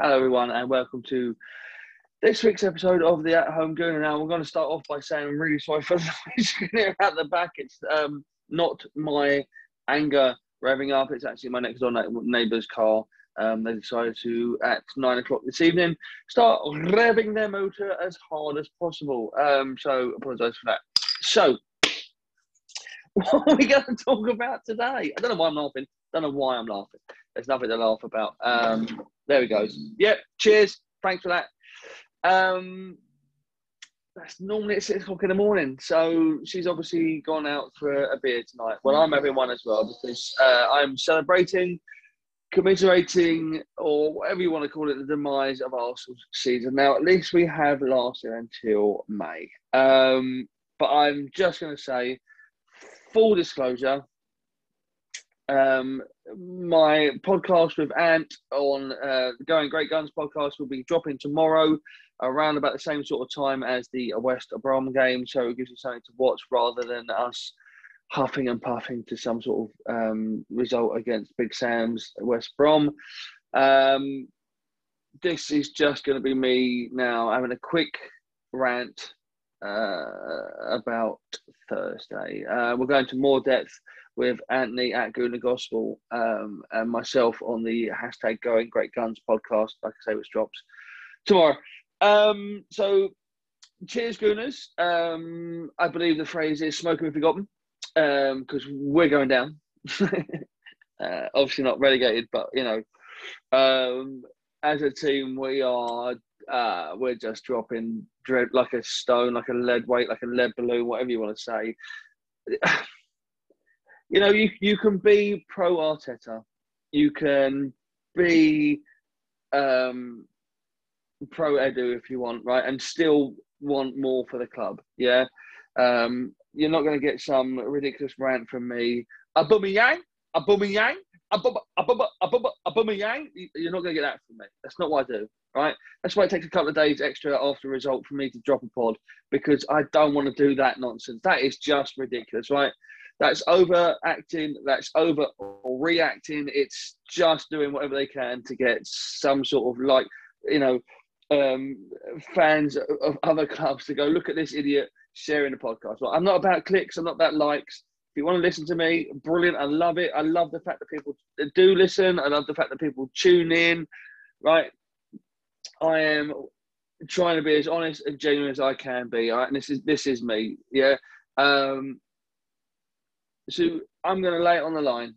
Hello, everyone, and welcome to this week's episode of the At Home Gooner. Now, we're going to start off by saying I'm really sorry for the noise you at the back. It's um, not my anger revving up, it's actually my next door neighbour's car. Um, they decided to, at nine o'clock this evening, start revving their motor as hard as possible. Um, so, apologise for that. So, what are we going to talk about today? I don't know why I'm laughing. I Don't know why I'm laughing. There's nothing to laugh about. Um, there we go. Yep. Cheers. Thanks for that. Um, that's normally at six o'clock in the morning. So she's obviously gone out for a beer tonight. Well, I'm having one as well because uh, I'm celebrating, commiserating, or whatever you want to call it, the demise of Arsenal's season. Now, at least we have lasted until May. Um, but I'm just going to say, full disclosure, um, my podcast with Ant on uh, Going Great Guns podcast will be dropping tomorrow around about the same sort of time as the West Brom game. So it gives you something to watch rather than us huffing and puffing to some sort of um, result against Big Sam's West Brom. Um, this is just going to be me now having a quick rant uh, about Thursday. Uh, we're going to more depth with Anthony at Gooner Gospel um, and myself on the hashtag Going Great Guns podcast, like I say, which drops tomorrow. Um, so, cheers, Gooners. Um, I believe the phrase is smoking with forgotten because um, we're going down. uh, obviously, not relegated, but you know, um, as a team, we are uh, we're just dropping dread like a stone, like a lead weight, like a lead balloon, whatever you want to say you know, you you can be pro Arteta, you can be um, pro Edu if you want, right, and still want more for the club. Yeah, um, you're not going to get some ridiculous rant from me. Aubameyang, Aubameyang, Aubameyang. You're not going to get that from me. That's not what I do. Right. That's why it takes a couple of days extra after result for me to drop a pod because I don't want to do that nonsense. That is just ridiculous, right? That's overacting, that's over reacting. It's just doing whatever they can to get some sort of like, you know, um, fans of other clubs to go look at this idiot sharing the podcast. Well, I'm not about clicks. I'm not about likes. If you want to listen to me, brilliant. I love it. I love the fact that people do listen. I love the fact that people tune in. Right. I am trying to be as honest and genuine as I can be. Right. And this is this is me. Yeah. Um, so I'm going to lay it on the line.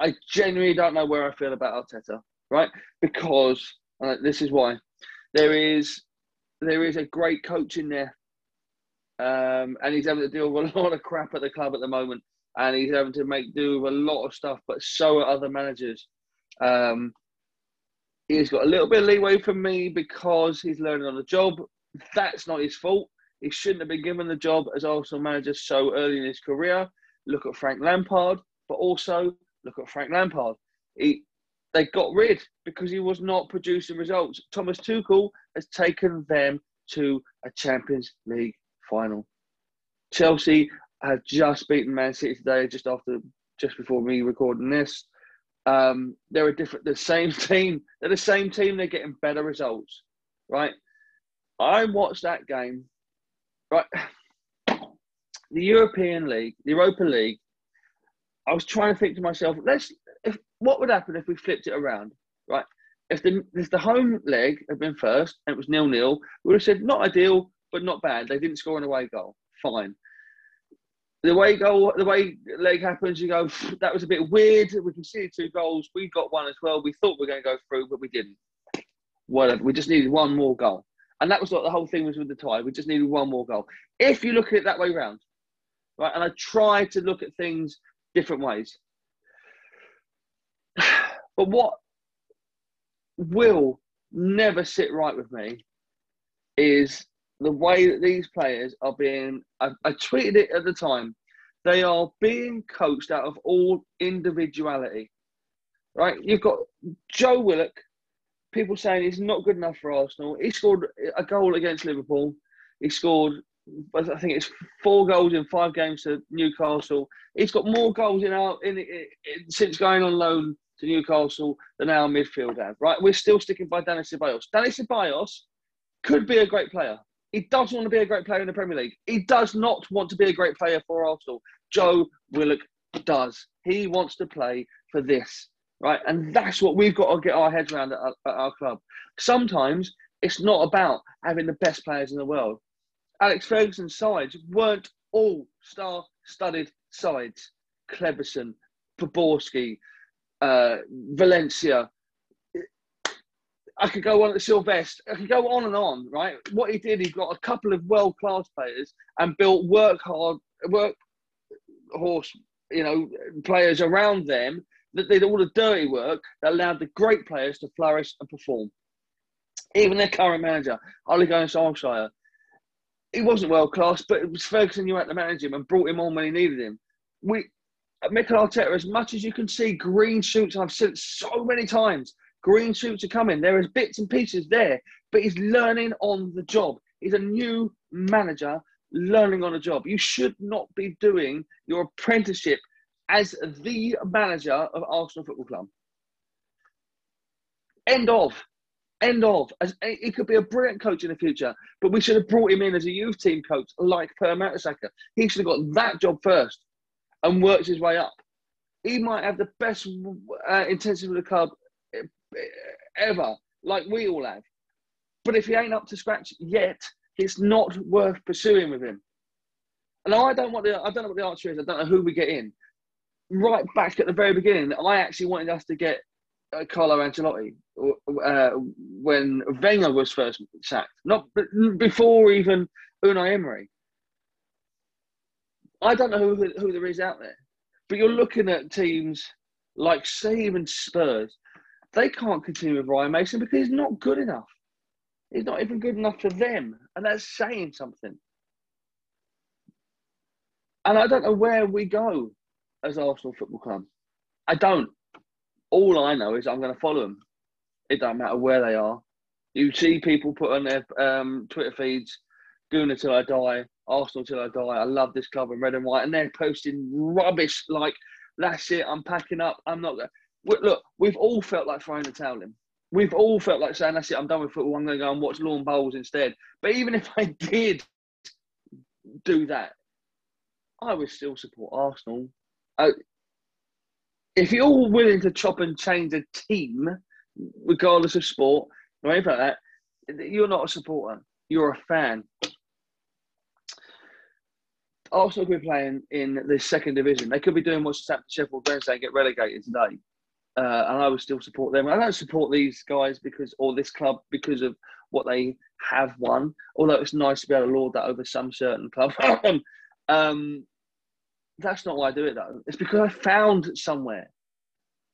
I genuinely don't know where I feel about Arteta, right? Because uh, this is why there is there is a great coach in there, um, and he's having to deal with a lot of crap at the club at the moment, and he's having to make do with a lot of stuff. But so are other managers. Um, he's got a little bit of leeway from me because he's learning on the job. That's not his fault. He shouldn't have been given the job as Arsenal manager so early in his career look at Frank Lampard, but also look at Frank Lampard. He, they got rid because he was not producing results. Thomas Tuchel has taken them to a Champions League final. Chelsea have just beaten Man City today, just after, just before me recording this. Um, they're a different, the same team. They're the same team. They're getting better results, right? I watched that game, right? The European League, the Europa League, I was trying to think to myself, let's if what would happen if we flipped it around, right? If the if the home leg had been first and it was nil nil, we would have said not ideal, but not bad. They didn't score an away goal, fine. The way goal, the way leg happens, you go. That was a bit weird. We can see two goals. We got one as well. We thought we were going to go through, but we didn't. Whatever. We just needed one more goal, and that was what the whole thing was with the tie. We just needed one more goal. If you look at it that way round, right? And I try to look at things different ways. But what will never sit right with me is the way that these players are being. I, I tweeted it at the time. They are being coached out of all individuality. Right? You've got Joe Willock, people saying he's not good enough for Arsenal. He scored a goal against Liverpool. He scored I think it's four goals in five games to Newcastle. He's got more goals in our in, in, in since going on loan to Newcastle than our midfield have, right? We're still sticking by Danny Ceballos. Danny Ceballos could be a great player. He does want to be a great player in the Premier League. He does not want to be a great player for Arsenal. Joe Willock does. He wants to play for this, right? And that's what we've got to get our heads around at our, at our club. Sometimes it's not about having the best players in the world. Alex Ferguson's sides weren't all star-studded sides. Kleberson, Poborsky, uh, Valencia. I could go on to Silvestre. I could go on and on, right? What he did, he got a couple of world class players and built work hard, work horse, you know, players around them that did all the dirty work that allowed the great players to flourish and perform. Even their current manager, Ole Gunnar Solskjaer, he wasn't world class, but it was Ferguson who had to manage him and brought him on when he needed him. We Mikel Arteta, as much as you can see green shoots, I've said so many times, green shoots are coming. There is bits and pieces there, but he's learning on the job. He's a new manager learning on a job. You should not be doing your apprenticeship as the manager of Arsenal Football Club. End of. End of. As he could be a brilliant coach in the future, but we should have brought him in as a youth team coach, like Per Mertesacker. He should have got that job first and worked his way up. He might have the best uh, intention of the club ever, like we all have. But if he ain't up to scratch yet, it's not worth pursuing with him. And I don't want the I don't know what the answer is. I don't know who we get in. Right back at the very beginning, I actually wanted us to get uh, Carlo Ancelotti uh, when Wenger was first sacked, not before even Unai Emery. I don't know who, who there is out there, but you're looking at teams like, say, even Spurs. They can't continue with Ryan Mason because he's not good enough. He's not even good enough for them, and that's saying something. And I don't know where we go as Arsenal Football Club. I don't. All I know is I'm going to follow them. It don't matter where they are. You see people put on their um, Twitter feeds, Gooner till I die, Arsenal till I die. I love this club in red and white, and they're posting rubbish like that's it. I'm packing up. I'm not. Going." Look, we've all felt like throwing the towel in. We've all felt like saying that's it. I'm done with football. I'm going to go and watch lawn bowls instead. But even if I did do that, I would still support Arsenal. I, if you're willing to chop and change a team, regardless of sport or anything like that, you're not a supporter. You're a fan. Arsenal could be playing in the second division. They could be doing what Sheffield Wednesday and get relegated today. Uh, and I would still support them. I don't support these guys because, or this club because of what they have won. Although it's nice to be able to lord that over some certain club. um, that's not why I do it though. It's because I found somewhere.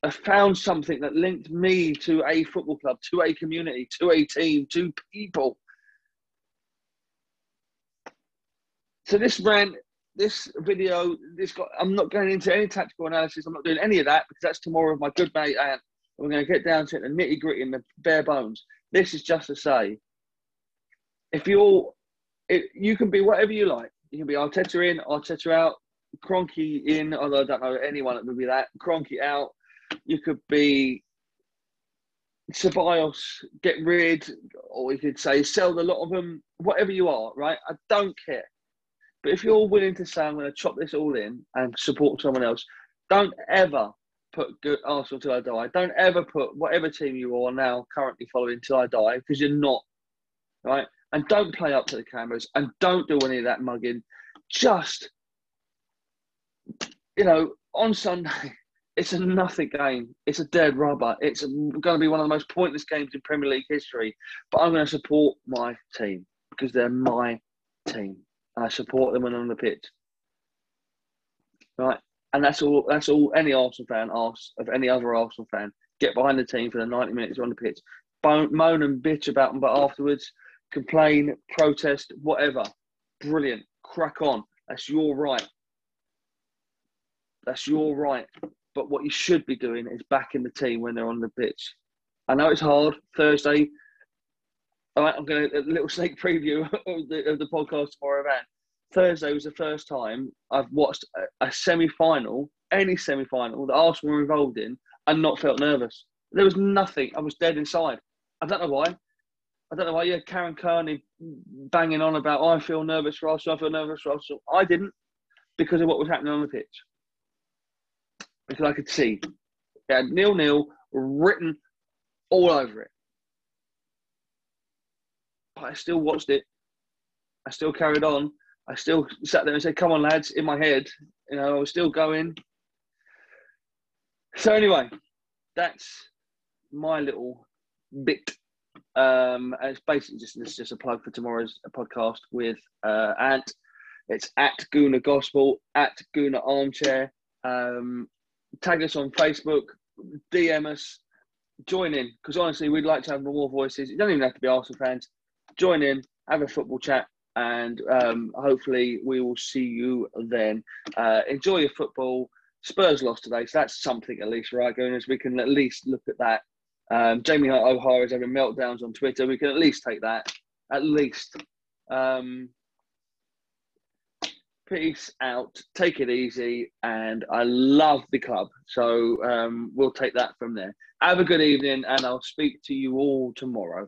I found something that linked me to a football club, to a community, to a team, to people. So this rant this video, this got, I'm not going into any tactical analysis. I'm not doing any of that because that's tomorrow with my good mate and we're going to get down to the nitty gritty and the bare bones. This is just to say, if you're, it, you can be whatever you like. You can be Arteta in, Arteta out, Kroenke in, although I don't know anyone that would be that. Kroenke out. You could be Ceballos, get rid, or you could say sell a lot of them. Whatever you are, right? I don't care. But if you're willing to say, I'm going to chop this all in and support someone else, don't ever put good Arsenal till I die. Don't ever put whatever team you are now currently following till I die because you're not. Right? And don't play up to the cameras and don't do any of that mugging. Just, you know, on Sunday, it's a nothing game. It's a dead rubber. It's going to be one of the most pointless games in Premier League history. But I'm going to support my team because they're my team. I support them when I'm on the pitch. Right, and that's all. That's all any Arsenal fan asks of any other Arsenal fan. Get behind the team for the 90 minutes on the pitch. moan and bitch about them, but afterwards complain, protest, whatever. Brilliant. Crack on. That's your right. That's your right. But what you should be doing is backing the team when they're on the pitch. I know it's hard. Thursday, all right, I'm going to a little sneak preview of the, of the podcast tomorrow, man. Thursday was the first time I've watched a, a semi final, any semi final that Arsenal were involved in, and not felt nervous. There was nothing. I was dead inside. I don't know why. I don't know why. Yeah, Karen Carney banging on about I feel nervous for Arsenal. I feel nervous for Arsenal. I didn't because of what was happening on the pitch. Because I could see it had nil nil written all over it. But I still watched it. I still carried on. I still sat there and said, "Come on, lads!" In my head, you know, I was still going. So anyway, that's my little bit. Um, it's basically just it's just a plug for tomorrow's podcast with uh, Ant. It's at Gooner Gospel at Gooner Armchair. Um, tag us on Facebook, DM us, join in because honestly, we'd like to have more voices. You don't even have to be Arsenal fans. Join in, have a football chat, and um, hopefully we will see you then. Uh, enjoy your football. Spurs lost today, so that's something at least, right, Gooners? We can at least look at that. Um, Jamie O'Hara is having meltdowns on Twitter. We can at least take that, at least. Um, peace out. Take it easy, and I love the club. So um, we'll take that from there. Have a good evening, and I'll speak to you all tomorrow.